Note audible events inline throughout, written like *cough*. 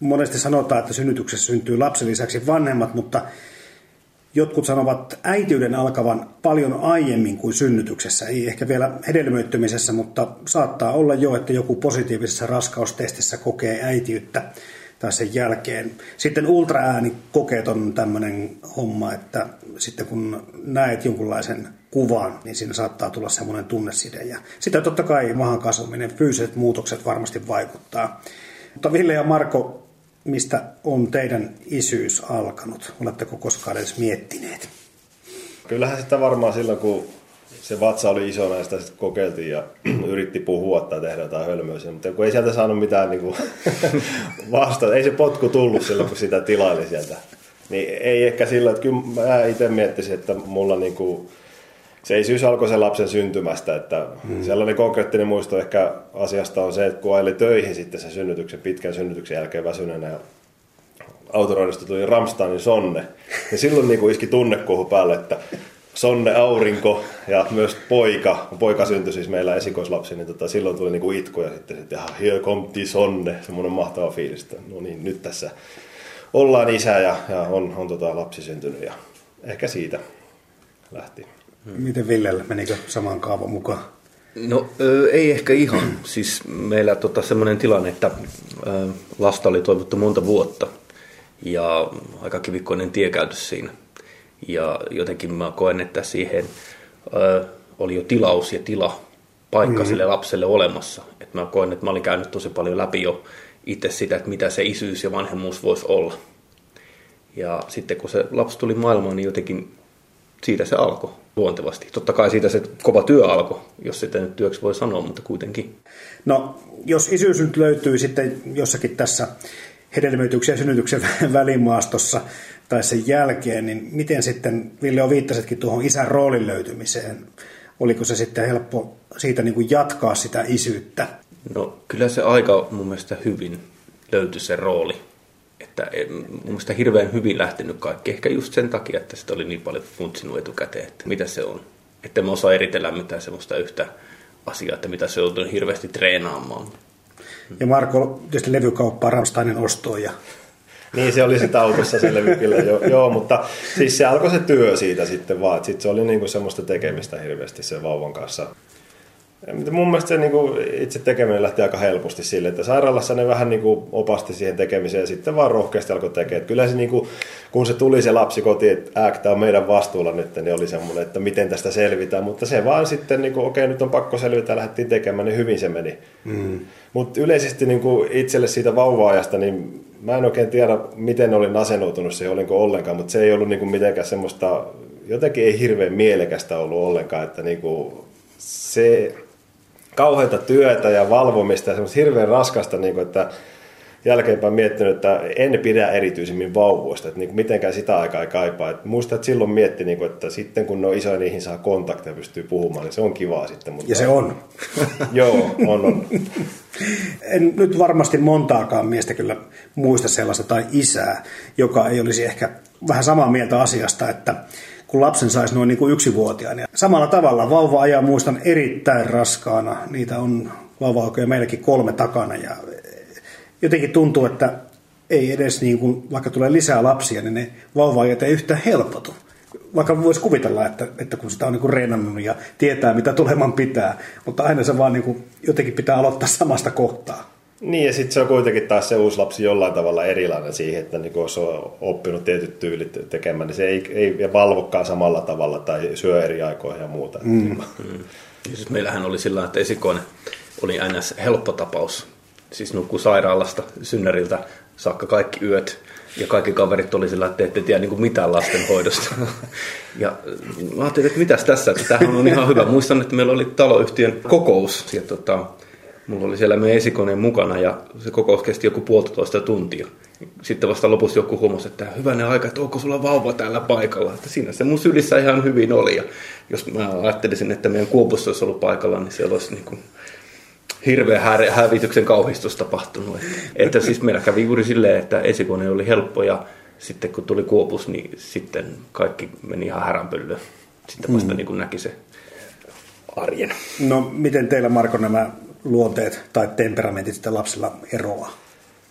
monesti sanotaan, että synnytyksessä syntyy lapsen lisäksi vanhemmat, mutta jotkut sanovat äitiyden alkavan paljon aiemmin kuin synnytyksessä. Ei ehkä vielä hedelmöittymisessä, mutta saattaa olla jo, että joku positiivisessa raskaustestissä kokee äitiyttä tai sen jälkeen. Sitten ultraäänikokeet on tämmöinen homma, että sitten kun näet jonkunlaisen kuvan, niin siinä saattaa tulla semmoinen tunneside. Ja sitten totta kai mahan kasvaminen, fyysiset muutokset varmasti vaikuttaa. Mutta Ville ja Marko, mistä on teidän isyys alkanut? Oletteko koskaan edes miettineet? Kyllähän sitä varmaan silloin, kun se vatsa oli isona ja sitä sitten kokeiltiin ja *clears throat* yritti puhua tai tehdä jotain hölmöisiä, mutta kun ei sieltä saanut mitään niin *laughs* vastata, ei se potku tullut silloin, kun sitä tilaili sieltä. Niin ei ehkä sillä, että kyllä mä itse miettisin, että mulla niin kuin, se isyys alkoi sen lapsen syntymästä, että hmm. sellainen konkreettinen muisto ehkä asiasta on se, että kun ajelin töihin sitten sen synnytyksen, pitkän synnytyksen jälkeen väsyneenä ja autoroidosta tuli Ramsteinin sonne, niin silloin niin kuin iski tunnekuohu päälle, että Sonne Aurinko ja myös poika, poika syntyi siis meillä esikoislapsi, niin tota, silloin tuli niinku itku ja sitten, että here komti Sonne, semmoinen mahtava fiilis, että no niin, nyt tässä ollaan isä ja, ja on, on tota, lapsi syntynyt ja ehkä siitä lähti. Miten Villellä, menikö samaan kaavan mukaan? No ei ehkä ihan. *clears throat* Siis meillä tota, semmoinen tilanne, että lasta oli toivottu monta vuotta ja aika kivikkoinen tiekäytös siinä – ja jotenkin mä koen, että siihen ö, oli jo tilaus ja tila paikka mm. sille lapselle olemassa. Et mä koen, että mä olin käynyt tosi paljon läpi jo itse sitä, että mitä se isyys ja vanhemmuus voisi olla. Ja sitten kun se lapsi tuli maailmaan, niin jotenkin siitä se alkoi luontevasti. Totta kai siitä se kova työ alkoi, jos sitä nyt työksi voi sanoa, mutta kuitenkin. No, jos isyys nyt löytyy sitten jossakin tässä hedelmöityksen ja synnytyksen *laughs* välimaastossa, tai sen jälkeen, niin miten sitten, Ville on viittasitkin tuohon isän roolin löytymiseen, oliko se sitten helppo siitä niin kuin jatkaa sitä isyyttä? No kyllä se aika mun mielestä hyvin löytyi se rooli. Että mun mielestä hirveän hyvin lähtenyt kaikki. Ehkä just sen takia, että sitä oli niin paljon funtsinut etukäteen, että mitä se on. Että mä osaa eritellä mitään semmoista yhtä asiaa, että mitä se on hirveästi treenaamaan. Ja Marko tietysti levykauppaa Ramsteinin ostoon ja niin se oli sitten autossa se levy kyllä, jo, joo, mutta siis se alkoi se työ siitä sitten vaan, sitten se oli niinku semmoista tekemistä hirveästi sen vauvan kanssa. Mun mielestä se niinku itse tekeminen lähti aika helposti sille, että sairaalassa ne vähän niinku opasti siihen tekemiseen ja sitten vaan rohkeasti alkoi tekemään. Kyllä se niinku, kun se tuli se lapsi kotiin, että ääk, tämä on meidän vastuulla nyt, niin oli semmoinen, että miten tästä selvitään. Mutta se vaan sitten, niinku, okei nyt on pakko selvitä, lähdettiin tekemään, niin hyvin se meni. Mm. Mutta yleisesti niinku itselle siitä vauva-ajasta, niin mä en oikein tiedä, miten olin asennoitunut siihen, olinko ollenkaan, mutta se ei ollut niinku mitenkään semmoista, jotenkin ei hirveän mielekästä ollut ollenkaan, että niinku se kauheita työtä ja valvomista ja semmoista hirveän raskasta, niinku, että jälkeenpäin miettinyt, että en pidä erityisemmin vauvoista, että niin mitenkään sitä aikaa ei kaipaa. Et muista, että silloin mietti, niin kuin, että sitten kun ne on isoja, niihin saa kontakteja pystyy puhumaan, niin se on kivaa sitten. Mutta... Ja se on. *laughs* Joo, on, on. *laughs* En nyt varmasti montaakaan miestä kyllä muista sellaista tai isää, joka ei olisi ehkä vähän samaa mieltä asiasta, että kun lapsen saisi noin niin kuin yksivuotiaan. Ja samalla tavalla vauva-ajaa muistan erittäin raskaana. Niitä on vauva meilläkin kolme takana ja jotenkin tuntuu, että ei edes niin kuin, vaikka tulee lisää lapsia, niin ne vauvaajat ei yhtään helpotu. Vaikka voisi kuvitella, että, että kun sitä on niin kuin reenannut ja tietää, mitä tuleman pitää, mutta aina se vaan niin kuin, jotenkin pitää aloittaa samasta kohtaa. Niin, ja sitten se on kuitenkin taas se uusi lapsi jollain tavalla erilainen siihen, että niin jos on oppinut tietyt tyylit tekemään, niin se ei, ei valvokaan samalla tavalla tai syö eri aikoihin ja muuta. Mm. Mm. Siis meillähän oli sillä että esikoinen oli aina helppo tapaus siis nukkui sairaalasta synnäriltä saakka kaikki yöt. Ja kaikki kaverit oli sillä, että ette tiedä niin kuin mitään lastenhoidosta. *laughs* Ja mä ajattelin, että mitäs tässä, että tämähän on ihan hyvä. Muistan, että meillä oli taloyhtiön kokous. Ja tota, mulla oli siellä meidän esikoneen mukana ja se kokous kesti joku puolitoista tuntia. Sitten vasta lopussa joku huomasi, että hyvänä aika, että onko sulla vauva täällä paikalla. Että siinä se mun sylissä ihan hyvin oli. Ja jos mä ajattelisin, että meidän kuopussa olisi ollut paikalla, niin siellä olisi niin kuin hirveä hä- hävityksen kauhistus tapahtunut. Että, että siis meillä kävi juuri silleen, että esikone oli helppo ja sitten kun tuli kuopus, niin sitten kaikki meni ihan häränpöllöön. Sitten vasta mm. niin kuin näki se arjen. No miten teillä Marko nämä luonteet tai temperamentit sitten lapsilla eroaa?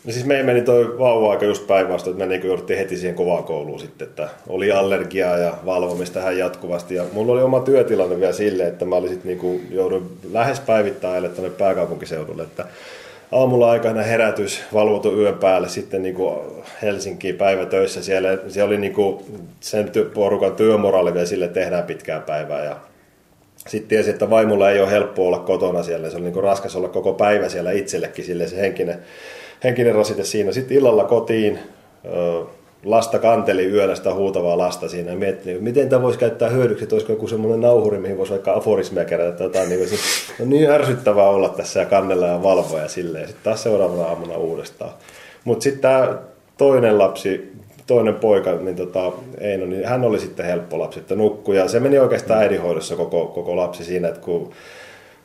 No siis meidän meni toi vauva-aika just päinvastoin, että me niin jouduttiin heti siihen kovaan kouluun sitten, että oli allergiaa ja valvomista hän jatkuvasti. Ja mulla oli oma työtilanne vielä silleen, että mä olin sitten niin kuin, joudun lähes päivittäin ajelle tuonne pääkaupunkiseudulle, että aamulla aikana herätys, valvotu yön päälle, sitten niin kuin Helsinkiin päivätöissä. Siellä, siellä oli niin kuin sen porukan työmoraali vielä sille, tehdään pitkää päivää ja sitten tiesi, että vaimolla ei ole helppo olla kotona siellä. Se oli niin raskas olla koko päivä siellä itsellekin, sille se henkinen, henkinen rasite siinä. Sitten illalla kotiin, lasta kanteli yöllä sitä huutavaa lasta siinä ja mietti, että miten tämä voisi käyttää hyödyksi, että olisiko joku semmoinen nauhuri, mihin voisi vaikka aforismia kerätä. Tota, niin, no niin ärsyttävää olla tässä ja kannella ja valvoa ja silleen. Sitten taas seuraavana aamuna uudestaan. Mutta sitten tämä toinen lapsi, toinen poika, niin tota, Eino, niin hän oli sitten helppo lapsi, että nukkui. Ja se meni oikeastaan äidinhoidossa koko, koko lapsi siinä, että kun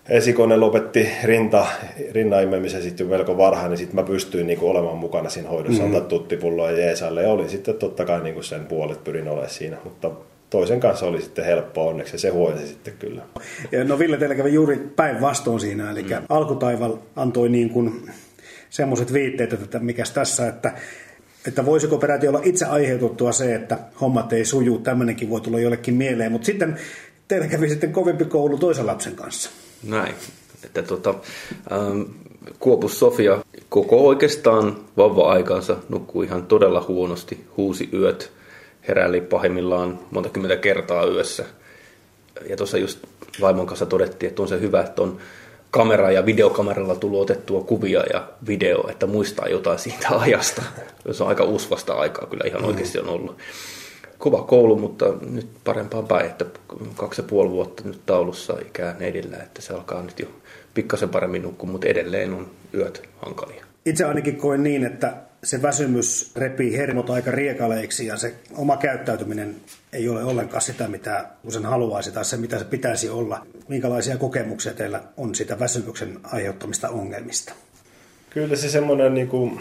esikone lopetti rinta, rinnaimemisen sitten melko varhain, niin sitten mä pystyin niinku olemaan mukana siinä hoidossa, mm-hmm. tuttipulloa ja jeesalle. Ja oli sitten totta kai niinku sen puolet pyrin olemaan siinä, mutta toisen kanssa oli sitten helppo onneksi ja se huojensi sitten kyllä. Ja no Ville, teillä kävi juuri päinvastoin siinä, eli mm. alkutaival antoi niin kuin semmoiset viitteet, että mikäs tässä, että että voisiko peräti olla itse aiheutettua se, että hommat ei suju, tämmöinenkin voi tulla jollekin mieleen, mutta sitten teillä kävi sitten kovempi koulu toisen lapsen kanssa. Näin. Että tota, ähm, Kuopus Sofia koko oikeastaan vauva-aikansa nukkui ihan todella huonosti, huusi yöt, heräili pahimmillaan monta kymmentä kertaa yössä. Ja tuossa just vaimon kanssa todettiin, että on se hyvä, että on kamera ja videokameralla tullut otettua kuvia ja video, että muistaa jotain siitä *laughs* ajasta. Se on aika usvasta aikaa kyllä ihan oikeasti on ollut kova koulu, mutta nyt parempaan päin, että kaksi ja puoli vuotta nyt taulussa ikää neidillä, että se alkaa nyt jo pikkasen paremmin nukkua, mutta edelleen on yöt hankalia. Itse ainakin koen niin, että se väsymys repii hermot aika riekaleiksi ja se oma käyttäytyminen ei ole ollenkaan sitä, mitä sen haluaisi tai se, mitä se pitäisi olla. Minkälaisia kokemuksia teillä on sitä väsymyksen aiheuttamista ongelmista? Kyllä se semmoinen niin kuin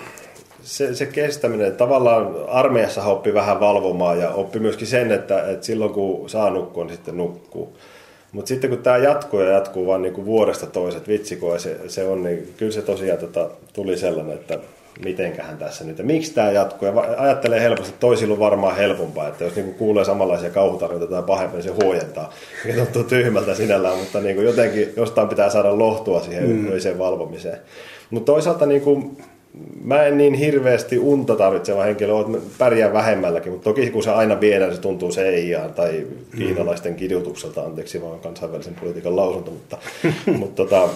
se, se kestäminen, tavallaan armeijassa oppi vähän valvomaan ja oppi myöskin sen, että, että silloin kun saa nukkua, niin sitten nukkuu. Mutta sitten kun tämä jatkuu ja jatkuu vaan niin kuin vuodesta toiset vitsikoa, se, se on, niin kyllä se tosiaan tota, tuli sellainen, että mitenkähän tässä nyt, ja miksi tämä jatkuu, ja ajattelee helposti, että toisilla on varmaan helpompaa, että jos niin kuulee samanlaisia kauhutarinoita tai pahemmin, niin se huojentaa, mikä tuntuu tyhmältä sinällään, mutta niin kuin jotenkin jostain pitää saada lohtua siihen mm. yleiseen valvomiseen. Mutta toisaalta niin kuin, mä en niin hirveästi unta tarvitseva henkilö ole, pärjää vähemmälläkin, mutta toki kun se aina viedään, se tuntuu CIA tai kiinalaisten kidutukselta, anteeksi vaan kansainvälisen politiikan lausunto, mutta, *laughs* mutta tota,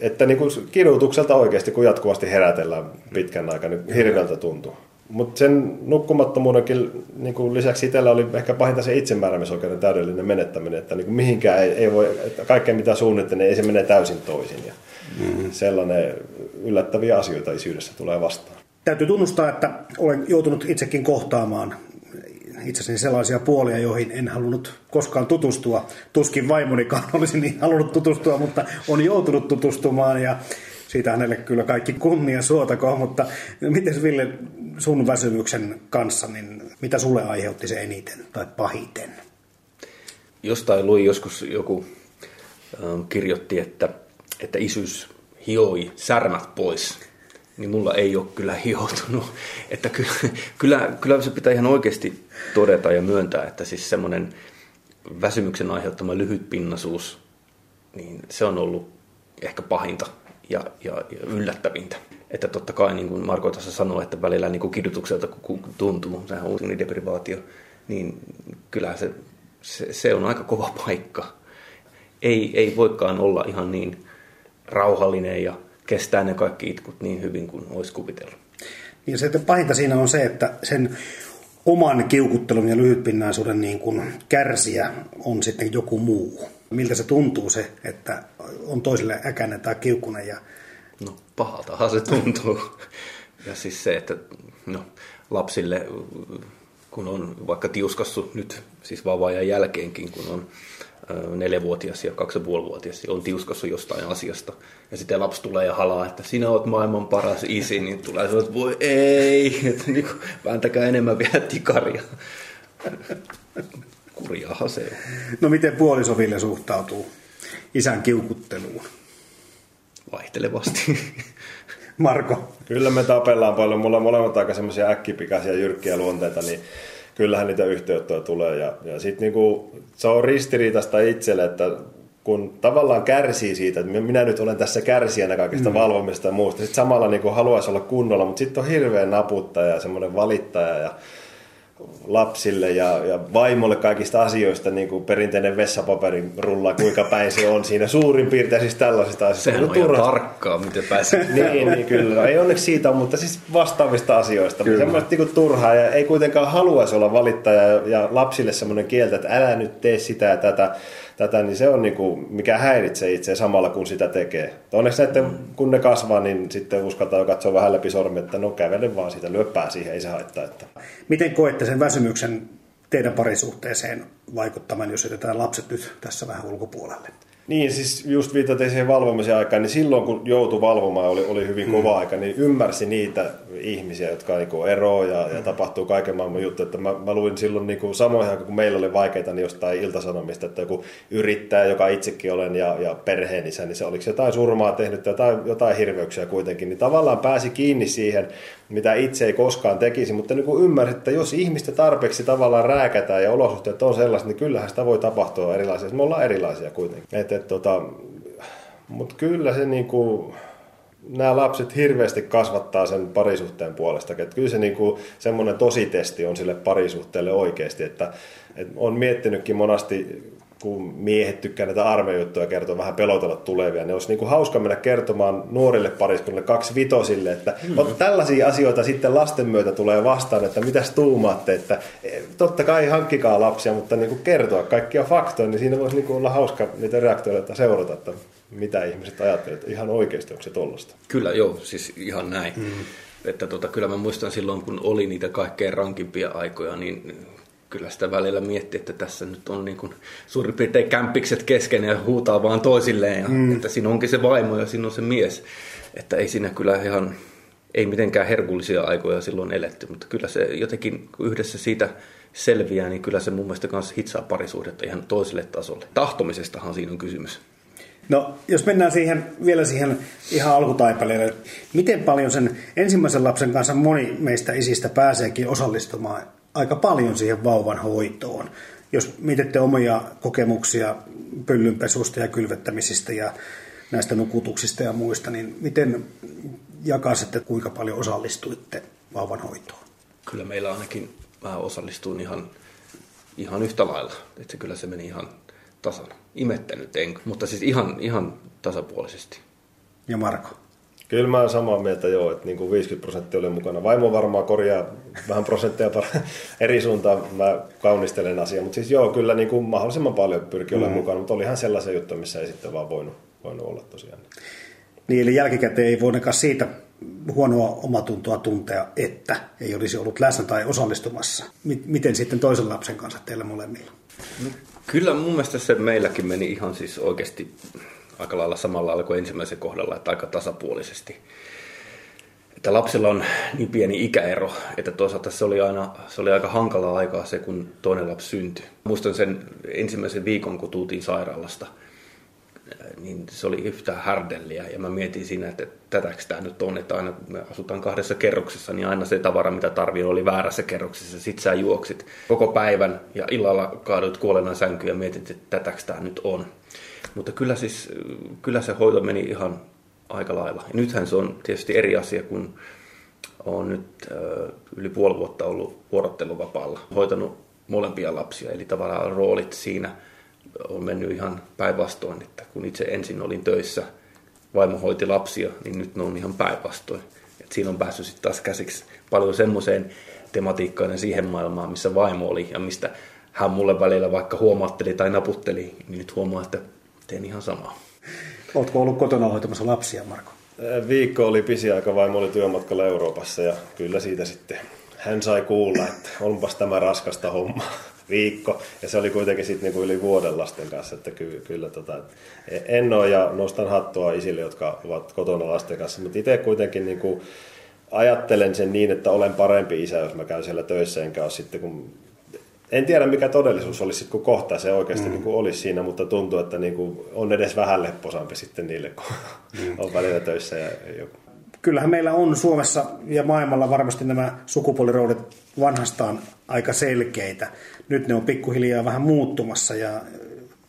että niin kuin kidutukselta oikeasti, kun jatkuvasti herätellään pitkän aikaa, niin hirveältä tuntuu. Mutta sen nukkumattomuudenkin niin kuin lisäksi itsellä oli ehkä pahinta se itsemääräämisoikeuden täydellinen menettäminen, että niin kuin mihinkään ei, ei voi, että kaikkea mitä suunnittelee, ei se mene täysin toisin. Ja mm. Sellainen yllättäviä asioita isyydessä tulee vastaan. Täytyy tunnustaa, että olen joutunut itsekin kohtaamaan itse asiassa sellaisia puolia, joihin en halunnut koskaan tutustua. Tuskin vaimonikaan *laughs* olisi niin halunnut tutustua, mutta on joutunut tutustumaan ja siitä hänelle kyllä kaikki kunnia suotakoon, mutta miten Ville sun väsymyksen kanssa, niin mitä sulle aiheutti se eniten tai pahiten? Jostain luin joskus joku kirjoitti, että, että isyys hioi särmät pois, niin mulla ei ole kyllä hioutunut. *laughs* Että kyllä, kyllä, kyllä se pitää ihan oikeasti todeta ja myöntää, että siis semmoinen väsymyksen aiheuttama lyhytpinnaisuus, niin se on ollut ehkä pahinta ja, ja, ja yllättävintä. Että totta kai, niin kuin Marko tässä sanoi, että välillä niin kuin kidutukselta kun tuntuu, sehän on uusi deprivaatio, niin kyllä se, se, se on aika kova paikka. Ei, ei voikaan olla ihan niin rauhallinen ja kestää ne kaikki itkut niin hyvin kuin olisi kuvitellut. Ja se pahinta siinä on se, että sen oman kiukuttelun ja lyhytpinnaisuuden niin kuin kärsiä on sitten joku muu. Miltä se tuntuu se, että on toiselle äkäinen tai kiukkunen? Ja... No pahaltahan se tuntuu. ja siis se, että no, lapsille, kun on vaikka tiuskassu nyt, siis vauvan jälkeenkin, kun on neljävuotias ja kaksipuolivuotias on tiuskassu jostain asiasta. Ja sitten lapsi tulee ja halaa, että sinä olet maailman paras isi, niin tulee se, että voi ei, *laughs* että niin kuin, vääntäkää enemmän vielä tikaria. *laughs* Kurjaahan se. No miten puoliso Ville suhtautuu isän kiukutteluun? Vaihtelevasti. *laughs* Marko? Kyllä me tapellaan paljon. Mulla on molemmat aika semmoisia äkkipikaisia jyrkkiä luonteita, niin kyllähän niitä yhteyttöjä tulee. Ja, ja sitten niinku, se on ristiriitasta itselle, että kun tavallaan kärsii siitä, että minä nyt olen tässä kärsijänä kaikista mm. valvomista ja muusta, sitten samalla niin haluaisi olla kunnolla, mutta sitten on hirveän naputtaja ja semmoinen valittaja ja lapsille ja, ja vaimolle kaikista asioista, niin kuin perinteinen vessapaperin rulla, kuinka päin se on siinä suurin piirtein siis tällaisista asioista. Sehän niin on turha. tarkkaa, miten pääsee. *laughs* niin, niin, kyllä. No, ei onneksi siitä mutta siis vastaavista asioista. Kyllä. Semmoista niin turhaa ja ei kuitenkaan haluaisi olla valittaja ja, ja lapsille semmoinen kieltä, että älä nyt tee sitä ja tätä tätä, niin se on niin kuin, mikä häiritsee itseä samalla kun sitä tekee. Onneksi näiden, mm. kun ne kasvaa, niin sitten uskaltaa katsoa vähän läpi sormi, että no kävele vaan siitä, lyöppää siihen, ei se haittaa. Että. Miten koette sen väsymyksen teidän parisuhteeseen vaikuttamaan, jos jätetään lapset nyt tässä vähän ulkopuolelle? Niin, siis just viitaten siihen valvomisen aikaan, niin silloin kun joutui valvomaan, oli, oli hyvin mm. kova aika, niin ymmärsi niitä ihmisiä, jotka niin eroa ja, ja tapahtuu kaiken maailman juttu. Että mä, mä luin silloin niin kuin samoin kun meillä oli vaikeita, niin jostain iltasanomista, että joku yrittäjä, joka itsekin olen ja, ja perheenisä, niin se oliko jotain surmaa tehnyt, jotain, jotain hirveyksiä kuitenkin, niin tavallaan pääsi kiinni siihen, mitä itse ei koskaan tekisi, mutta niin kuin ymmärsi, että jos ihmistä tarpeeksi tavallaan rääkätään ja olosuhteet on sellaiset, niin kyllähän sitä voi tapahtua erilaisia. Me ollaan erilaisia kuitenkin. Et, et, tota, mutta kyllä se niin kuin, nämä lapset hirveästi kasvattaa sen parisuhteen puolesta. Että kyllä se niin kuin, semmoinen tositesti on sille parisuhteelle oikeasti, että, että on miettinytkin monasti kun miehet tykkää näitä armeijuttuja kertoa, vähän pelotella tulevia, niin olisi niin kuin hauska mennä kertomaan nuorille pariskunnille kaksi vitosille, että mm. tällaisia asioita sitten lasten myötä tulee vastaan, että mitäs tuumaatte, että e, totta kai hankkikaa lapsia, mutta niin kuin kertoa kaikkia faktoja, niin siinä voisi niin kuin olla hauska niitä reaktioita seurata, että mitä ihmiset ajattelevat, ihan oikeasti onko se tollasta. Kyllä joo, siis ihan näin. Mm. Että tota, kyllä mä muistan silloin, kun oli niitä kaikkein rankimpia aikoja, niin kyllä sitä välillä miettii, että tässä nyt on niin kuin suurin piirtein kämpikset kesken ja huutaa vaan toisilleen. Ja mm. Että siinä onkin se vaimo ja siinä on se mies. Että ei siinä kyllä ihan, ei mitenkään herkullisia aikoja silloin eletty, mutta kyllä se jotenkin kun yhdessä siitä selviää, niin kyllä se mun mielestä kanssa hitsaa parisuhdetta ihan toiselle tasolle. Tahtomisestahan siinä on kysymys. No, jos mennään siihen, vielä siihen ihan alkutaipaleelle, miten paljon sen ensimmäisen lapsen kanssa moni meistä isistä pääseekin osallistumaan aika paljon siihen vauvan hoitoon. Jos mietitte omia kokemuksia pöllynpesusta ja kylvettämisistä ja näistä nukutuksista ja muista, niin miten jakaisitte, kuinka paljon osallistuitte vauvan hoitoon? Kyllä meillä ainakin mä osallistuin ihan, ihan yhtä lailla. Että kyllä se meni ihan tasan. Imettänyt en, mutta siis ihan, ihan tasapuolisesti. Ja Marko? Kyllä mä olen samaa mieltä joo, että niin kuin 50 prosenttia oli mukana. Vaimo varmaan korjaa vähän prosentteja *laughs* eri suuntaan, mä kaunistelen asiaa. Mutta siis joo, kyllä niin kuin mahdollisimman paljon pyrkii mm. olemaan mukana, mutta olihan sellaisia juttuja, missä ei sitten vaan voinut, voinut olla tosiaan. Niin, eli jälkikäteen ei voidakaan siitä huonoa omatuntoa tuntea, että ei olisi ollut läsnä tai osallistumassa. Miten sitten toisen lapsen kanssa teillä molemmilla? No, kyllä mun mielestä se meilläkin meni ihan siis oikeasti aika lailla samalla lailla kuin ensimmäisen kohdalla, että aika tasapuolisesti. Että lapsilla on niin pieni ikäero, että toisaalta se oli, aina, se oli aika hankalaa aikaa se, kun toinen lapsi syntyi. Muistan sen ensimmäisen viikon, kun tultiin sairaalasta, niin se oli yhtä härdelliä. Ja mä mietin siinä, että tätäkö tämä nyt on, että aina kun me asutaan kahdessa kerroksessa, niin aina se tavara, mitä tarvii, oli väärässä kerroksessa. Sitten sä juoksit koko päivän ja illalla kaaduit kuolena sänkyyn ja mietit, että tätäkö tämä nyt on. Mutta kyllä, siis, kyllä se hoito meni ihan aika lailla. Ja nythän se on tietysti eri asia, kun olen nyt yli puoli vuotta ollut vuorotteluvapaalla, hoitanut molempia lapsia, eli tavallaan roolit siinä on mennyt ihan päinvastoin, että kun itse ensin olin töissä, vaimo hoiti lapsia, niin nyt ne on ihan päinvastoin. Et siinä on päässyt sitten taas käsiksi paljon semmoiseen tematiikkaan ja siihen maailmaan, missä vaimo oli ja mistä hän mulle välillä vaikka huomaatteli tai naputteli, niin nyt huomaa, että teen ihan samaa. Oletko ollut kotona hoitamassa lapsia, Marko? Viikko oli pisi aika, vaimo oli työmatkalla Euroopassa ja kyllä siitä sitten hän sai kuulla, että onpas tämä raskasta homma *laughs* viikko. Ja se oli kuitenkin sitten niinku yli vuoden lasten kanssa, että kyllä, kyllä tota, en ole ja nostan hattua isille, jotka ovat kotona lasten kanssa, mutta itse kuitenkin niinku ajattelen sen niin, että olen parempi isä, jos mä käyn siellä töissä, enkä ole sitten kun en tiedä mikä todellisuus olisi, kun kohta se oikeasti mm. niin kuin olisi siinä, mutta tuntuu, että niin kuin on edes vähän lepposampi sitten niille, kun mm. on välillä töissä. Ja, ja... kyllähän meillä on Suomessa ja maailmalla varmasti nämä sukupuoliroolit vanhastaan aika selkeitä. Nyt ne on pikkuhiljaa vähän muuttumassa ja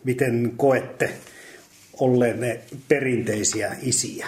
miten koette olleen ne perinteisiä isiä?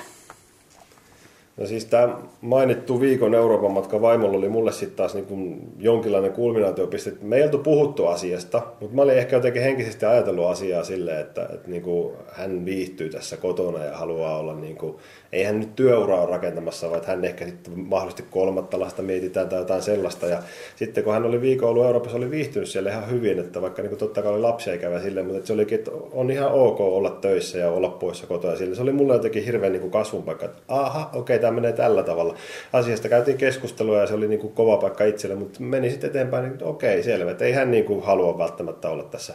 No siis tämä mainittu viikon Euroopan matka vaimolla oli mulle sitten taas niin jonkinlainen kulminaatiopiste. Me ei oltu puhuttu asiasta, mutta mä olin ehkä jotenkin henkisesti ajatellut asiaa silleen, että, että niin kuin hän viihtyy tässä kotona ja haluaa olla, niin kuin, ei hän nyt työuraa rakentamassa, vaan hän ehkä sitten mahdollisesti kolmatta lasta mietitään tai jotain sellaista. Ja sitten kun hän oli viikon ollut Euroopassa, oli viihtynyt siellä ihan hyvin, että vaikka niin kuin totta kai oli lapsia ikävä silleen, mutta se olikin, että on ihan ok olla töissä ja olla poissa kotona. Sille. Se oli mulle jotenkin hirveän niin kuin kasvun paikka, että aha, okei, okay, tämä menee tällä tavalla. Asiasta käytiin keskustelua ja se oli niin kuin kova paikka itselle, mutta meni sitten eteenpäin, niin okei, okay, selvä. Että ei hän niin kuin halua välttämättä olla tässä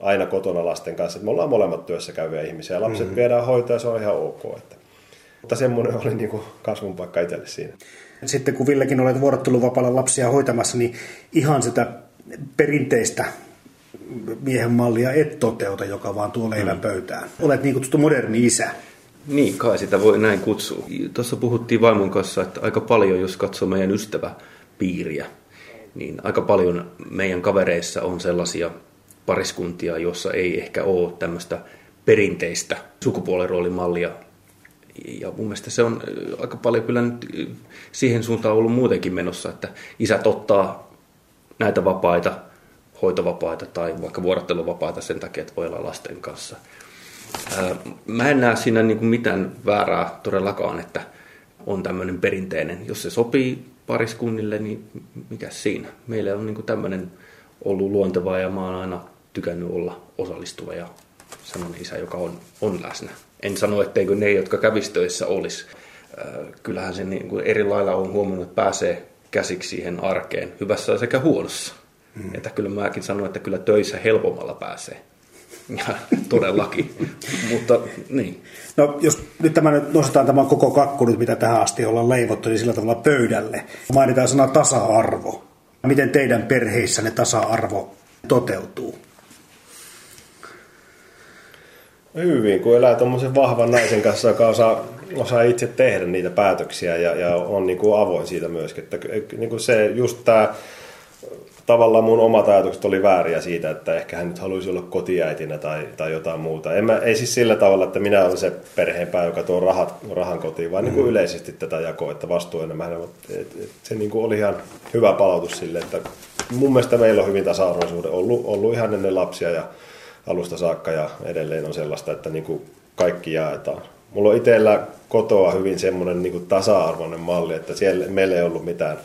aina kotona lasten kanssa. Että me ollaan molemmat työssä käyviä ihmisiä ja lapset mm-hmm. viedään hoitoa ja se on ihan ok. Että. Mutta semmoinen oli niin kuin kasvun paikka itselle siinä. Sitten kun Villekin olet vuorotteluvapaalla lapsia hoitamassa, niin ihan sitä perinteistä miehen mallia et toteuta, joka vaan tuo leivän mm. pöytään. Olet niin kutsuttu moderni isä. Niin, kai sitä voi näin kutsua. Tuossa puhuttiin vaimon kanssa, että aika paljon, jos katsoo meidän ystäväpiiriä, niin aika paljon meidän kavereissa on sellaisia pariskuntia, jossa ei ehkä ole tämmöistä perinteistä sukupuoliroolimallia. Ja mun mielestä se on aika paljon kyllä nyt siihen suuntaan ollut muutenkin menossa, että isät ottaa näitä vapaita, hoitovapaita tai vaikka vuorotteluvapaita sen takia, että voi olla lasten kanssa – Mä en näe siinä niin kuin mitään väärää todellakaan, että on tämmöinen perinteinen. Jos se sopii pariskunnille, niin mikä siinä? Meillä on niin kuin tämmöinen ollut luontevaa ja mä oon aina tykännyt olla osallistuva ja sellainen isä, joka on, on läsnä. En sano, etteikö ne, jotka kävistöissä olisi. Kyllähän se niin kuin eri lailla on huomannut, että pääsee käsiksi siihen arkeen, hyvässä sekä huonossa. Mm. Että kyllä mäkin sanon, että kyllä töissä helpommalla pääsee. Ja, todellakin, mutta niin. No jos nyt tämä nyt nostetaan tämä koko kakku nyt, mitä tähän asti ollaan leivottu, niin sillä tavalla pöydälle. Mainitaan sana tasa-arvo. Miten teidän perheissänne tasa-arvo toteutuu? Hyvin, kun elää tuommoisen vahvan naisen kanssa, joka osaa, osaa itse tehdä niitä päätöksiä ja, ja on niin kuin avoin siitä myöskin. Että, niin kuin se, just tämä tavallaan mun omat ajatukset oli vääriä siitä, että ehkä hän nyt haluaisi olla kotiäitinä tai, tai jotain muuta. En mä, ei siis sillä tavalla, että minä olen se perheenpää, joka tuo rahat, rahan kotiin, vaan mm. niin kuin mm. yleisesti tätä jakoa, että vastuu enemmän. Et, et, se niin kuin oli ihan hyvä palautus sille, että mun mielestä meillä on hyvin tasa-arvoisuuden ollut, ollut ihan ennen lapsia ja alusta saakka ja edelleen on sellaista, että niin kuin kaikki jaetaan. Mulla on itsellä kotoa hyvin semmoinen niin tasa-arvoinen malli, että siellä meillä ei ollut mitään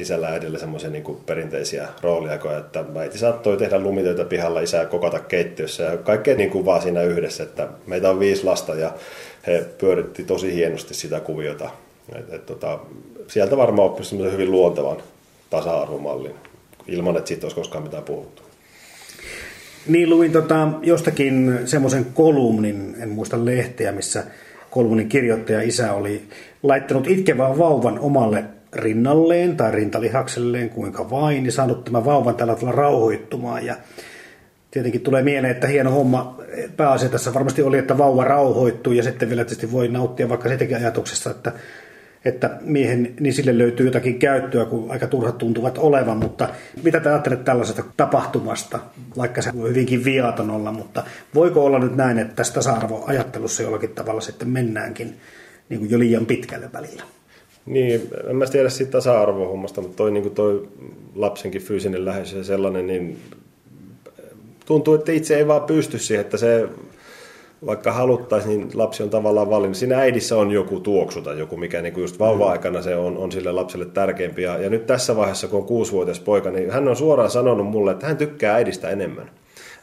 isällä ja äidillä semmoisia niin perinteisiä rooliaikoja, että äiti saattoi tehdä lumitöitä pihalla, isä kokata keittiössä ja kaikkea niin kuin vaan siinä yhdessä, että meitä on viisi lasta ja he pyöritti tosi hienosti sitä kuviota. Et, et, tota, sieltä varmaan oppisi semmoisen hyvin luontevan tasa-arvomallin, ilman että siitä olisi koskaan mitään puhuttu. Niin, luin tota, jostakin semmoisen kolumnin, en muista lehteä, missä kolumnin kirjoittaja isä oli laittanut itkevän vauvan omalle rinnalleen tai rintalihakselleen, kuinka vain, niin saanut tämän vauvan tällä tavalla rauhoittumaan. Ja tietenkin tulee mieleen, että hieno homma pääasia tässä varmasti oli, että vauva rauhoittuu ja sitten vielä tietysti voi nauttia vaikka sitäkin ajatuksesta, että, että miehen, niin sille löytyy jotakin käyttöä, kun aika turhat tuntuvat olevan, mutta mitä te ajattelette tällaisesta tapahtumasta, vaikka se voi hyvinkin viaton olla, mutta voiko olla nyt näin, että tästä tasa-arvoajattelussa jollakin tavalla sitten mennäänkin niin kuin jo liian pitkälle välillä? Niin, en mä tiedä siitä tasa-arvohommasta, mutta toi, niin toi lapsenkin fyysinen lähes ja sellainen, niin tuntuu, että itse ei vaan pysty siihen, että se vaikka haluttaisiin, niin lapsi on tavallaan valinnut. Siinä äidissä on joku tuoksu tai joku, mikä niin kuin just vauva-aikana se on, on sille lapselle tärkeämpi. Ja, ja nyt tässä vaiheessa, kun on kuusivuotias poika, niin hän on suoraan sanonut mulle, että hän tykkää äidistä enemmän.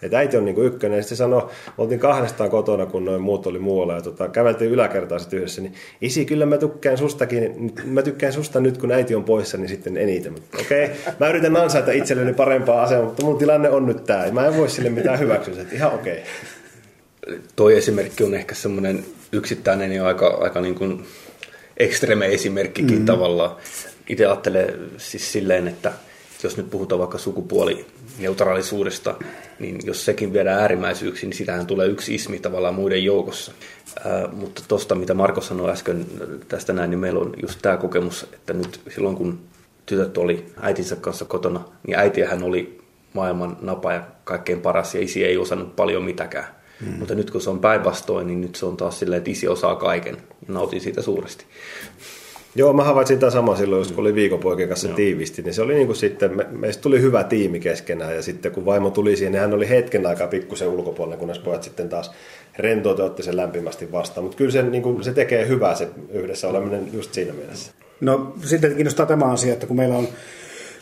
Että äiti on niin kuin ykkönen. Ja sitten sanoi, oltiin kahdestaan kotona, kun noin muut oli muualla. Ja tota, käveltiin yläkertaan sitten yhdessä. Niin isi, kyllä mä tykkään sustakin. Mä tykkään susta nyt, kun äiti on poissa, niin sitten eniten. Okei, okay, mä yritän ansaita itselleni parempaa asemaa, mutta mun tilanne on nyt tämä. Mä en voi sille mitään hyväksyä. Että ihan okei. Okay. Toi esimerkki on ehkä semmoinen yksittäinen ja aika, aika niin kuin ekstreme esimerkkikin mm-hmm. tavallaan. Itse ajattelen siis silleen, että jos nyt puhutaan vaikka sukupuolineutraalisuudesta, niin jos sekin viedään äärimmäisyyksiin, niin sitähän tulee yksi ismi tavallaan muiden joukossa. Ää, mutta tuosta, mitä Marko sanoi äsken tästä näin, niin meillä on just tämä kokemus, että nyt silloin kun tytöt oli äitinsä kanssa kotona, niin äitiähän oli maailman napa ja kaikkein paras ja isi ei osannut paljon mitäkään. Mm. Mutta nyt kun se on päinvastoin, niin nyt se on taas silleen, että isi osaa kaiken ja nautin siitä suuresti. Joo, mä havaitsin tämän sama silloin, kun oli viikopoikien kanssa Joo. tiivisti, niin se oli niin kuin sitten, me, meistä tuli hyvä tiimi keskenään ja sitten kun vaimo tuli siihen, niin hän oli hetken aikaa pikkusen ulkopuolella, kunnes pojat sitten taas rentoutu otti sen lämpimästi vastaan. Mutta kyllä se, niin kuin, se tekee hyvää se yhdessä oleminen just siinä mielessä. No sitten kiinnostaa tämä asia, että kun meillä on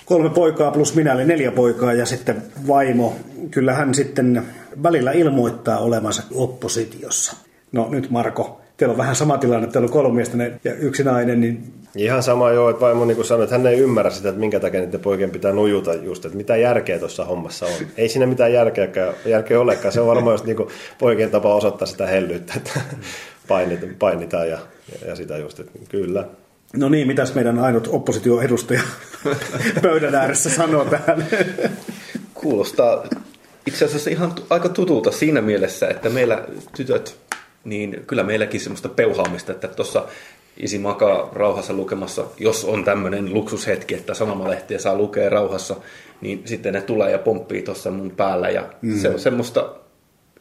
kolme poikaa plus minä, eli neljä poikaa ja sitten vaimo, kyllä hän sitten välillä ilmoittaa olevansa oppositiossa. No nyt Marko, teillä on vähän sama tilanne, teillä on kolme miestä ja yksi nainen, niin... Ihan sama joo, että vaimo niin kuin sanoi, että hän ei ymmärrä sitä, että minkä takia niiden poikien pitää nujuta just, että mitä järkeä tuossa hommassa on. Ei siinä mitään järkeä, järkeä olekaan, se on varmaan just niin kuin poikien tapa osoittaa sitä hellyyttä, että *laughs* painitaan ja, ja sitä just, että kyllä. No niin, mitäs meidän ainut oppositioedustaja *laughs* pöydän ääressä sanoo tähän? Kuulostaa itse asiassa ihan aika tutulta siinä mielessä, että meillä tytöt, niin kyllä meilläkin semmoista peuhaamista, että tuossa isi makaa rauhassa lukemassa, jos on tämmöinen luksushetki, että sanomalehtiä saa lukea rauhassa, niin sitten ne tulee ja pomppii tuossa mun päällä ja mm. se on semmoista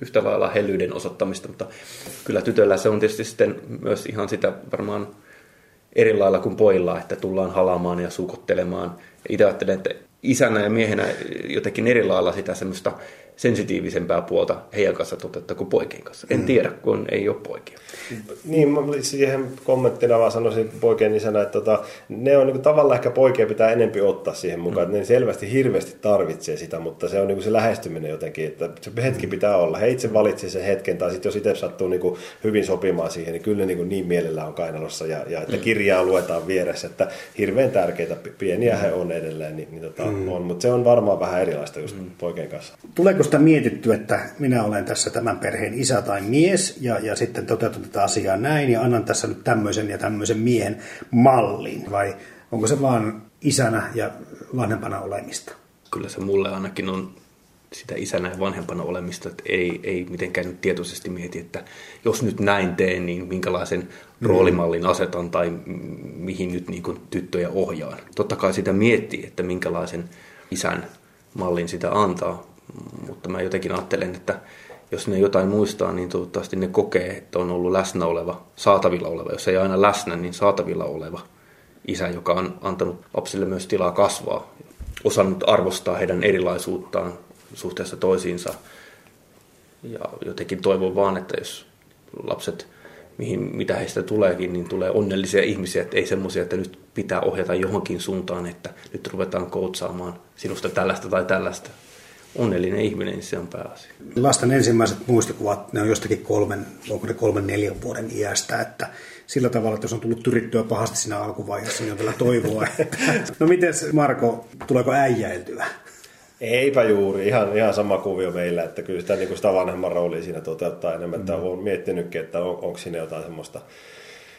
yhtä lailla hellyyden osoittamista, mutta kyllä tytöllä se on tietysti sitten myös ihan sitä varmaan eri lailla kuin pojilla, että tullaan halaamaan ja suukottelemaan. Itse ajattelen, että isänä ja miehenä jotenkin eri lailla sitä semmoista sensitiivisempää puolta heidän kanssa toteuttaa kuin poikien kanssa. En mm. tiedä, kun ei ole poikia. Niin, mä siihen kommenttina vaan sanoisin poikien isänä, että tota, ne on niin kuin, tavallaan ehkä poikia pitää enempi ottaa siihen mukaan, mm. ne selvästi hirveästi tarvitsee sitä, mutta se on niin kuin se lähestyminen jotenkin, että se hetki pitää olla. He itse valitsee sen hetken, tai sitten jos itse sattuu niin kuin hyvin sopimaan siihen, niin kyllä ne niin, kuin niin mielellä on kainalossa, ja, ja että mm. kirjaa luetaan vieressä, että hirveän tärkeitä, pieniä he on edelleen, niin, niin tota, mm. on, mutta se on varmaan vähän erilaista just mm. poikien kanssa. Tuleeko sitä mietitty, että minä olen tässä tämän perheen isä tai mies, ja, ja sitten toteutan tätä asiaa näin, ja annan tässä nyt tämmöisen ja tämmöisen miehen mallin, vai onko se vaan isänä ja vanhempana olemista? Kyllä se mulle ainakin on sitä isänä ja vanhempana olemista, että ei, ei mitenkään nyt tietoisesti mieti, että jos nyt näin teen, niin minkälaisen mm. roolimallin asetan tai mihin nyt niin kuin tyttöjä ohjaan. Totta kai sitä miettii, että minkälaisen isän mallin sitä antaa, mutta mä jotenkin ajattelen, että jos ne jotain muistaa, niin toivottavasti ne kokee, että on ollut läsnä oleva, saatavilla oleva, jos ei aina läsnä, niin saatavilla oleva isä, joka on antanut lapsille myös tilaa kasvaa, osannut arvostaa heidän erilaisuuttaan suhteessa toisiinsa. Ja jotenkin toivon vaan, että jos lapset, mihin, mitä heistä tuleekin, niin tulee onnellisia ihmisiä, että ei semmoisia, että nyt pitää ohjata johonkin suuntaan, että nyt ruvetaan koutsaamaan sinusta tällaista tai tällaista, onnellinen ihminen, niin se on pääasia. Lasten ensimmäiset muistikuvat, ne on jostakin kolmen, onko ne kolmen neljän vuoden iästä, että sillä tavalla, että jos on tullut tyrittyä pahasti siinä alkuvaiheessa, niin on vielä toivoa. *laughs* Että... No miten Marko, tuleeko äijäiltyä? Eipä juuri, ihan, ihan sama kuvio meillä, että kyllä sitä, niin kuin sitä vanhemman roolia siinä toteuttaa enemmän, mm. että olen miettinytkin, että on, onko siinä jotain semmoista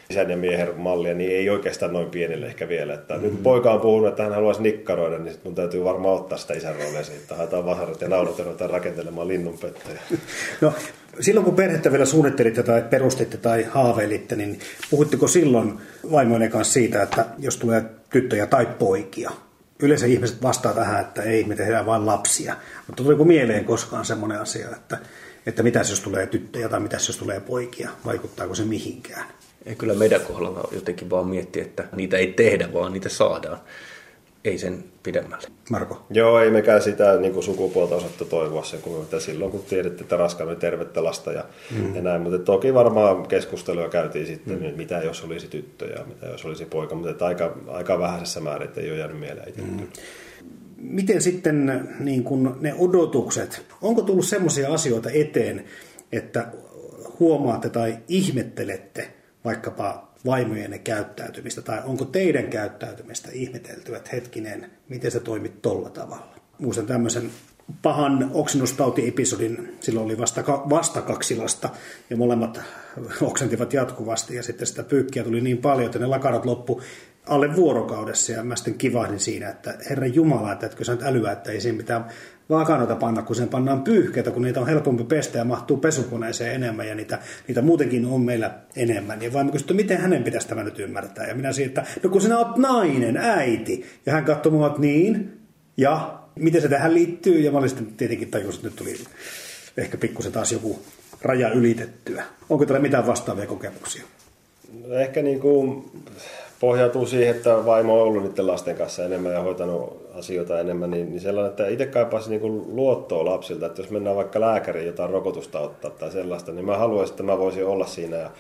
isän ja miehen mallia, niin ei oikeastaan noin pienelle ehkä vielä. Että mm-hmm. Nyt poika on puhunut, että hän haluaisi nikkaroida, niin sitten mun täytyy varmaan ottaa sitä isän roolia siitä. Haetaan vasarat ja naudat ja rakentelemaan linnunpöttöjä. *laughs* No, silloin kun perhettä vielä suunnittelitte tai perustitte tai haaveilitte, niin puhutteko silloin vaimoinen kanssa siitä, että jos tulee tyttöjä tai poikia? Yleensä ihmiset vastaa tähän, että ei, me tehdään vain lapsia. Mutta tuliko mieleen koskaan semmoinen asia, että, että mitäs jos tulee tyttöjä tai mitäs jos tulee poikia? Vaikuttaako se mihinkään? Ei kyllä meidän kohdalla jotenkin vaan miettiä, että niitä ei tehdä, vaan niitä saadaan. Ei sen pidemmälle. Marko? Joo, ei mekään sitä niin kuin sukupuolta osattu toivoa sen, kun silloin kun tiedätte, että raskaana oli tervettä lasta ja, mm. ja näin. Mutta toki varmaan keskustelua käytiin sitten, mm. mitä jos olisi tyttö ja mitä jos olisi poika, mutta aika, aika vähäisessä määrin, että ei ole jäänyt mieleen itse. Mm. Miten sitten niin kun ne odotukset, onko tullut sellaisia asioita eteen, että huomaatte tai ihmettelette, vaikkapa vaimojenne käyttäytymistä, tai onko teidän käyttäytymistä ihmetelty, että hetkinen, miten se toimit tolla tavalla. Muistan tämmöisen pahan oksennustautiepisodin, silloin oli vasta, vasta kaksi lasta, ja molemmat *laughs* oksentivat jatkuvasti, ja sitten sitä pyykkiä tuli niin paljon, että ne lakarat loppu alle vuorokaudessa ja mä sitten kivahdin siinä, että herra Jumala, että etkö sä nyt älyä, että ei siinä mitään vakanoita panna, kun sen pannaan pyyhkeitä, kun niitä on helpompi pestä ja mahtuu pesukoneeseen enemmän ja niitä, niitä muutenkin on meillä enemmän. Ja vaimo kysyi, miten hänen pitäisi tämä nyt ymmärtää. Ja minä siitä, että no kun sinä olet nainen, äiti. Ja hän katsoi mua, niin, ja miten se tähän liittyy. Ja mä olin sitten tietenkin tajusin, että nyt tuli ehkä pikkusen taas joku raja ylitettyä. Onko teillä mitään vastaavia kokemuksia? Ehkä niin kuin pohjautuu siihen, että vaimo on ollut niiden lasten kanssa enemmän ja hoitanut asioita enemmän, niin, niin sellainen, että itse kaipaisi niin luottoa lapsilta, että jos mennään vaikka lääkäriin jotain rokotusta ottaa tai sellaista, niin mä haluaisin, että mä voisin olla siinä ja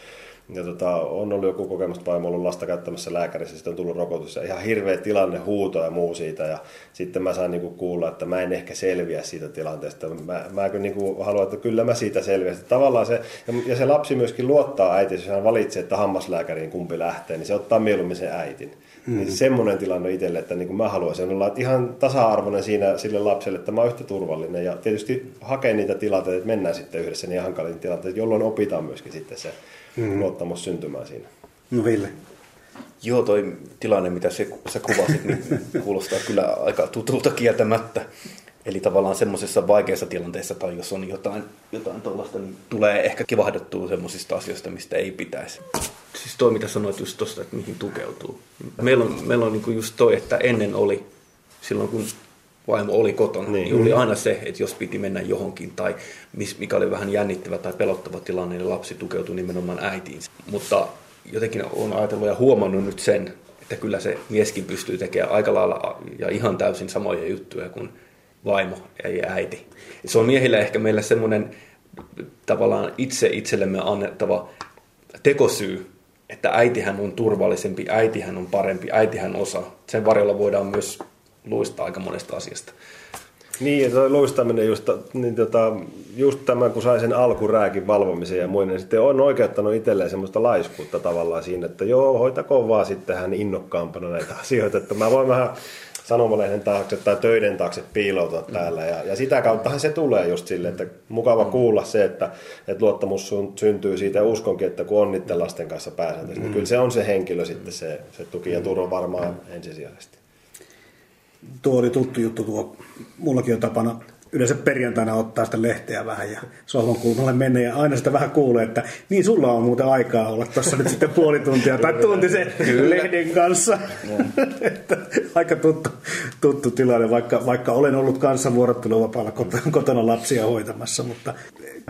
ja tota, on ollut joku kokemus, että vaimo ollut lasta käyttämässä lääkärissä, sitten on tullut rokotus ja ihan hirveä tilanne, huuto ja muu siitä. Ja sitten mä sain niinku kuulla, että mä en ehkä selviä siitä tilanteesta. Mä, mä niinku haluan, että kyllä mä siitä selviän. Tavallaan se, ja se lapsi myöskin luottaa äiti, jos hän valitsee, että hammaslääkäriin kumpi lähtee, niin se ottaa mieluummin sen äitin. Mm. Niin semmoinen tilanne itselle, että niin kuin mä haluaisin olla että ihan tasa-arvoinen siinä sille lapselle, että mä oon yhtä turvallinen. Ja tietysti hakee niitä tilanteita, että mennään sitten yhdessä niin hankaliin tilanteisiin, jolloin opitaan myöskin sitten se mm. luottamus syntymään siinä. No Ville. Joo, toi tilanne, mitä se, sä kuvasit, niin kuulostaa kyllä aika tutulta kieltämättä. Eli tavallaan semmoisessa vaikeassa tilanteessa tai jos on jotain, jotain tuollaista, niin tulee ehkä kivahdettua semmoisista asioista, mistä ei pitäisi. Siis toi, mitä sanoit just tuosta, että mihin tukeutuu. Meillä on, meillä on niinku just toi, että ennen oli, silloin kun vaimo oli kotona, niin. niin oli aina se, että jos piti mennä johonkin tai mikä oli vähän jännittävä tai pelottava tilanne, niin lapsi tukeutui nimenomaan äitiin. Mutta jotenkin on ajatellut ja huomannut nyt sen, että kyllä se mieskin pystyy tekemään aika lailla ja ihan täysin samoja juttuja kuin vaimo ja äiti. Se on miehillä ehkä meillä semmoinen tavallaan itse itsellemme annettava tekosyy, että äitihän on turvallisempi, äitihän on parempi, äitihän osaa. Sen varjolla voidaan myös luistaa aika monesta asiasta. Niin, ja luistaminen, just, niin tota, just tämä, kun sai sen alkurääkin valvomisen ja muinen, niin sitten on oikeuttanut itselleen semmoista laiskuutta tavallaan siinä, että joo, hoitakoon vaan sitten hän innokkaampana näitä *laughs* asioita, että mä voin vähän sanomalehden taakse tai töiden taakse piiloutua mm. täällä. Ja, ja sitä kauttahan se tulee just sille, että mukava mm. kuulla se, että, että luottamus syntyy siitä ja uskonkin, että kun on niiden lasten kanssa pääsääntöisesti, mm. niin kyllä se on se henkilö sitten se, se tuki ja turva varmaan mm. ensisijaisesti tuo oli tuttu juttu tuo. Mullakin on tapana yleensä perjantaina ottaa sitä lehteä vähän ja sohvan kulmalle mennä ja aina sitä vähän kuulee, että niin sulla on muuten aikaa olla tuossa nyt sitten puoli tuntia tai tunti sen lehden kanssa. *laughs* että aika tuttu, tuttu tilanne, vaikka, vaikka olen ollut kanssa vuorotteluvapaalla kotona lapsia hoitamassa, mutta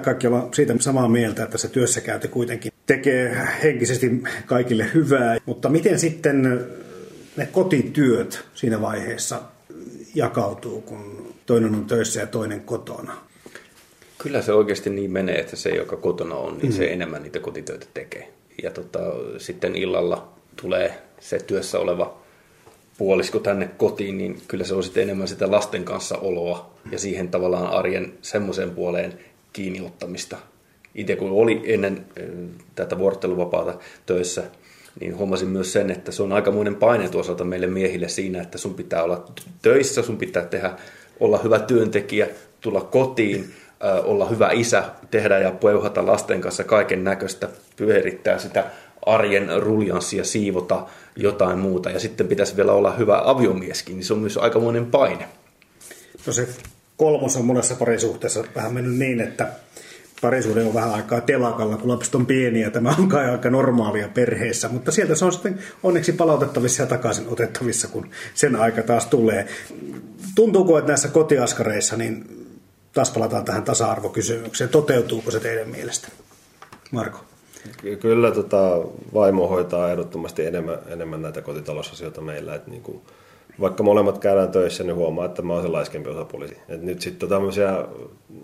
kaikki ollaan siitä samaa mieltä, että se työssäkäynti kuitenkin tekee henkisesti kaikille hyvää. Mutta miten sitten ne kotityöt siinä vaiheessa jakautuu, kun toinen on töissä ja toinen kotona. Kyllä se oikeasti niin menee, että se, joka kotona on, niin mm. se enemmän niitä kotitöitä tekee. Ja tota, sitten illalla tulee se työssä oleva puolisko tänne kotiin, niin kyllä se on sitten enemmän sitä lasten kanssa oloa ja siihen tavallaan arjen semmoiseen puoleen kiinniottamista. Itse kun oli ennen tätä vuorotteluvapaata töissä, niin huomasin myös sen, että se on aikamoinen paine tuosalta meille miehille siinä, että sun pitää olla töissä, sun pitää tehdä, olla hyvä työntekijä, tulla kotiin, olla hyvä isä, tehdä ja peuhata lasten kanssa kaiken näköistä, pyörittää sitä arjen ruljanssia, siivota jotain muuta. Ja sitten pitäisi vielä olla hyvä aviomieskin, niin se on myös aikamoinen paine. No se kolmos on monessa parisuhteessa vähän mennyt niin, että parisuhde on vähän aikaa telakalla, kun lapset on pieniä. Tämä on kai aika normaalia perheessä, mutta sieltä se on sitten onneksi palautettavissa ja takaisin otettavissa, kun sen aika taas tulee. Tuntuuko, että näissä kotiaskareissa, niin taas palataan tähän tasa-arvokysymykseen. Toteutuuko se teidän mielestä? Marko. Kyllä tota, vaimo hoitaa ehdottomasti enemmän, enemmän näitä kotitalousasioita meillä. Että niin kuin, vaikka molemmat käydään töissä, niin huomaa, että mä oon se laiskempi osapuoli. Et nyt sitten tämmöisiä,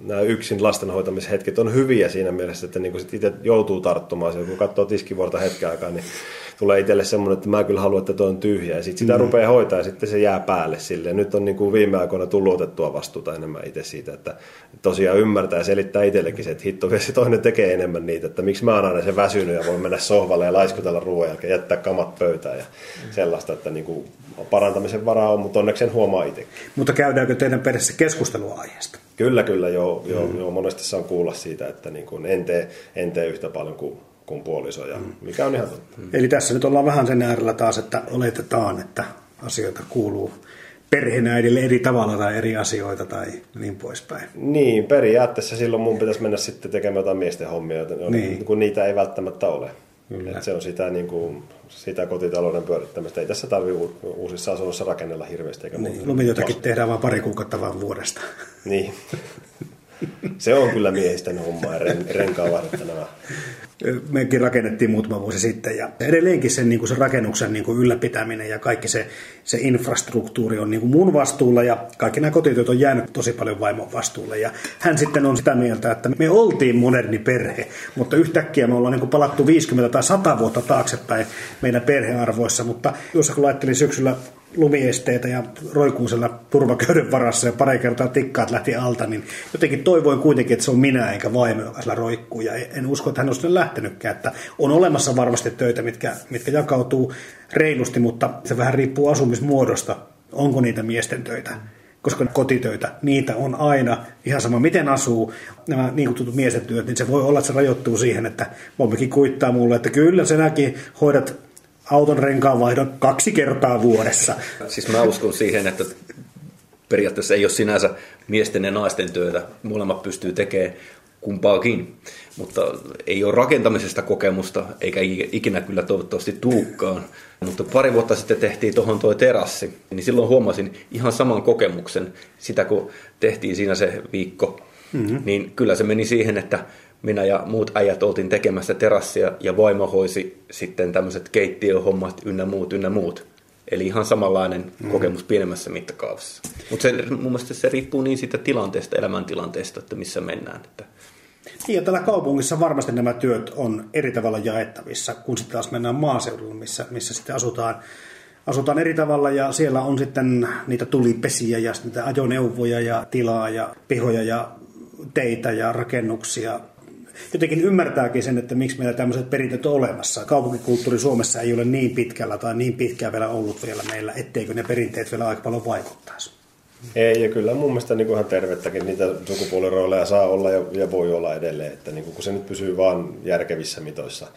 nämä yksin lastenhoitamishetket on hyviä siinä mielessä, että niin sit itse joutuu tarttumaan. Kun katsoo tiskivuorta hetken aikaa, niin tulee itselle semmoinen, että mä kyllä haluan, että toi on tyhjä. Ja sitten sitä mm. rupeaa hoitaa ja sitten se jää päälle sille. Nyt on niin kuin viime aikoina tullut otettua vastuuta enemmän itse siitä, että tosiaan ymmärtää ja selittää itsellekin se, että hitto, se toinen tekee enemmän niitä, että miksi mä oon aina se väsynyt ja voi mennä sohvalle ja laiskutella ruoan jälkeen, jättää kamat pöytään ja mm. sellaista, että niin kuin parantamisen varaa on, mutta onneksi sen huomaa itse. Mutta käydäänkö teidän perheessä keskustelua aiheesta? Kyllä, kyllä, joo. joo, mm. joo monesti saan kuulla siitä, että niin kuin en, tee, en tee yhtä paljon kuin kuin puoliso, ja mikä on ihan totta. Eli tässä nyt ollaan vähän sen äärellä taas, että oletetaan, että asioita kuuluu perheenäidille eri tavalla tai eri asioita tai niin poispäin. Niin, periaatteessa silloin mun pitäisi mennä sitten tekemään jotain miesten hommia, Niin. kun niitä ei välttämättä ole. Kyllä. Et se on sitä, niin kuin, sitä kotitalouden pyörittämistä. Ei tässä tarvitse uusissa asunnoissa rakennella hirveästi eikä Niin, muuta. lumityötäkin tehdään vain pari kuukautta vaan vuodesta. Niin. *laughs* Se on kyllä miehisten homma ja ren, renkaavaihdetta nämä. Mekin rakennettiin muutama vuosi sitten ja edelleenkin sen, niin kuin sen rakennuksen niin kuin ylläpitäminen ja kaikki se, se infrastruktuuri on niin kuin mun vastuulla ja kaikki nämä kotityöt on jäänyt tosi paljon vaimon vastuulle. Ja hän sitten on sitä mieltä, että me oltiin moderni perhe, mutta yhtäkkiä me ollaan niin kuin palattu 50 tai 100 vuotta taaksepäin meidän perhearvoissa, mutta jos kun laittelin syksyllä lumiesteitä ja roikuusella turvaköyden varassa ja pari kertaa tikkaat lähti alta, niin jotenkin toivoin kuitenkin, että se on minä eikä vaimo, joka sillä roikkuu. Ja en usko, että hän olisi sinne lähtenytkään. Että on olemassa varmasti töitä, mitkä, mitkä jakautuu reilusti, mutta se vähän riippuu asumismuodosta. Onko niitä miesten töitä? Koska kotitöitä, niitä on aina ihan sama miten asuu, nämä niin kutsutut miesten työt, niin se voi olla, että se rajoittuu siihen, että mommikin kuittaa mulle, että kyllä sinäkin hoidat auton renkaanvaihdon kaksi kertaa vuodessa. Siis mä uskon siihen, että periaatteessa ei ole sinänsä miesten ja naisten työtä. Molemmat pystyy tekemään kumpaakin, mutta ei ole rakentamisesta kokemusta, eikä ikinä kyllä toivottavasti tuukkaan. Mutta pari vuotta sitten tehtiin tuohon tuo terassi, niin silloin huomasin ihan saman kokemuksen, sitä kun tehtiin siinä se viikko, mm-hmm. niin kyllä se meni siihen, että minä ja muut äijät oltiin tekemässä terassia ja vaimo hoisi sitten tämmöiset keittiöhommat ynnä muut ynnä muut. Eli ihan samanlainen mm. kokemus pienemmässä mittakaavassa. Mutta mun mielestä se riippuu niin siitä tilanteesta, elämäntilanteesta, että missä mennään. Että Niin, ja täällä kaupungissa varmasti nämä työt on eri tavalla jaettavissa, kun sitten taas mennään maaseudulla, missä, missä sitten asutaan, asutaan eri tavalla ja siellä on sitten niitä tulipesiä ja niitä ajoneuvoja ja tilaa ja pihoja ja teitä ja rakennuksia. Jotenkin ymmärtääkin sen, että miksi meillä tämmöiset perinteet on olemassa. Kaupunkikulttuuri Suomessa ei ole niin pitkällä tai niin pitkään vielä ollut vielä meillä, etteikö ne perinteet vielä aika paljon vaikuttaisi. Ei, ja kyllä mun mielestä niin ihan tervettäkin niitä sukupuolirooleja saa olla ja, ja voi olla edelleen, että niin kun se nyt pysyy vaan järkevissä mitoissa.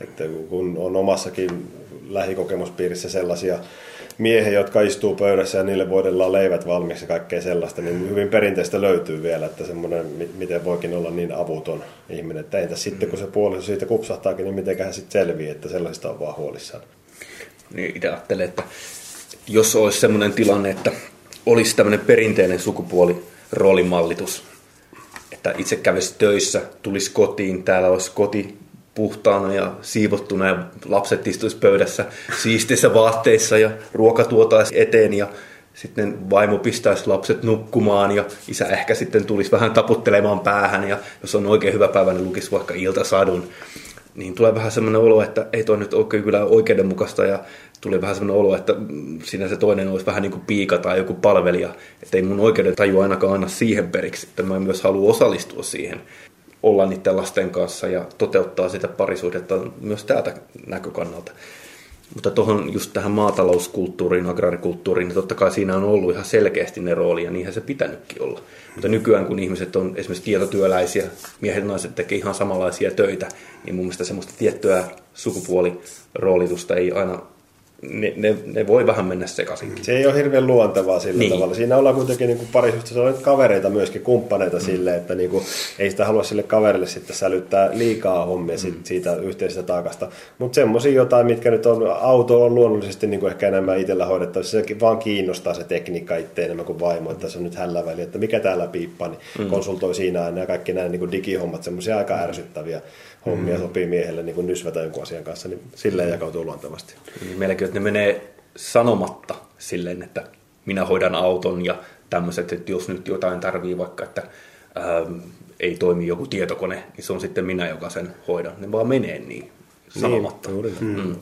Että kun on omassakin lähikokemuspiirissä sellaisia miehiä, jotka istuu pöydässä ja niille voidellaan leivät valmiiksi ja kaikkea sellaista, niin hyvin perinteistä löytyy vielä, että semmoinen, miten voikin olla niin avuton ihminen. Että entä sitten, kun se puoliso siitä kupsahtaakin, niin mitenköhän sitten selvii, että sellaista on vaan huolissaan. Niin itse ajattelen, että jos olisi sellainen tilanne, että olisi tämmöinen perinteinen sukupuoliroolimallitus, että itse kävisi töissä, tulisi kotiin, täällä olisi koti puhtaana ja siivottuna ja lapset istuisi pöydässä siistissä vaatteissa ja ruoka tuotaisi eteen ja sitten vaimo pistäisi lapset nukkumaan ja isä ehkä sitten tulisi vähän taputtelemaan päähän ja jos on oikein hyvä päivä, niin lukisi vaikka iltasadun. Niin tulee vähän semmoinen olo, että ei toi nyt oikein kyllä oikeudenmukaista ja tuli vähän semmoinen olo, että siinä se toinen olisi vähän niin kuin piika tai joku palvelija. Että ei mun oikeuden taju ainakaan anna siihen periksi, että mä myös haluan osallistua siihen olla niiden lasten kanssa ja toteuttaa sitä parisuhdetta myös täältä näkökannalta. Mutta tuohon just tähän maatalouskulttuuriin, agrarikulttuuriin, niin totta kai siinä on ollut ihan selkeästi ne rooli ja niinhän se pitänytkin olla. Mutta nykyään kun ihmiset on esimerkiksi tietotyöläisiä, miehet ja naiset tekee ihan samanlaisia töitä, niin mun mielestä semmoista tiettyä sukupuoliroolitusta ei aina ne, ne, ne voi vähän mennä sekaisinkin. Se ei ole hirveän luontevaa sillä Niin. tavalla. Siinä ollaan kuitenkin niin parisuhteessa on kavereita myöskin, kumppaneita mm. sille, että niin kuin, ei sitä halua sille kaverille sitten sälyttää liikaa hommia mm. siitä yhteisestä taakasta. Mutta semmoisia jotain, mitkä nyt on, auto on luonnollisesti niin kuin ehkä enemmän itsellä hoidettavissa. Se vaan kiinnostaa se tekniikka itse enemmän kuin vaimo, että se on nyt hällä väli, että mikä täällä piippaa, niin mm. konsultoi siinä aina ja kaikki nämä niin kuin digihommat, semmoisia aika ärsyttäviä hommia mm. sopii miehelle niin nysvätä jonkun asian kanssa, niin silleen jakautuu luontevasti. Niin Meilläkin, että ne menee sanomatta silleen, että minä hoidan auton ja tämmöiset, että jos nyt jotain tarvii vaikka, että ähm, ei toimi joku tietokone, niin se on sitten minä, joka sen hoidan. Ne vaan menee niin sanomatta. Niin, juuri näin. mm.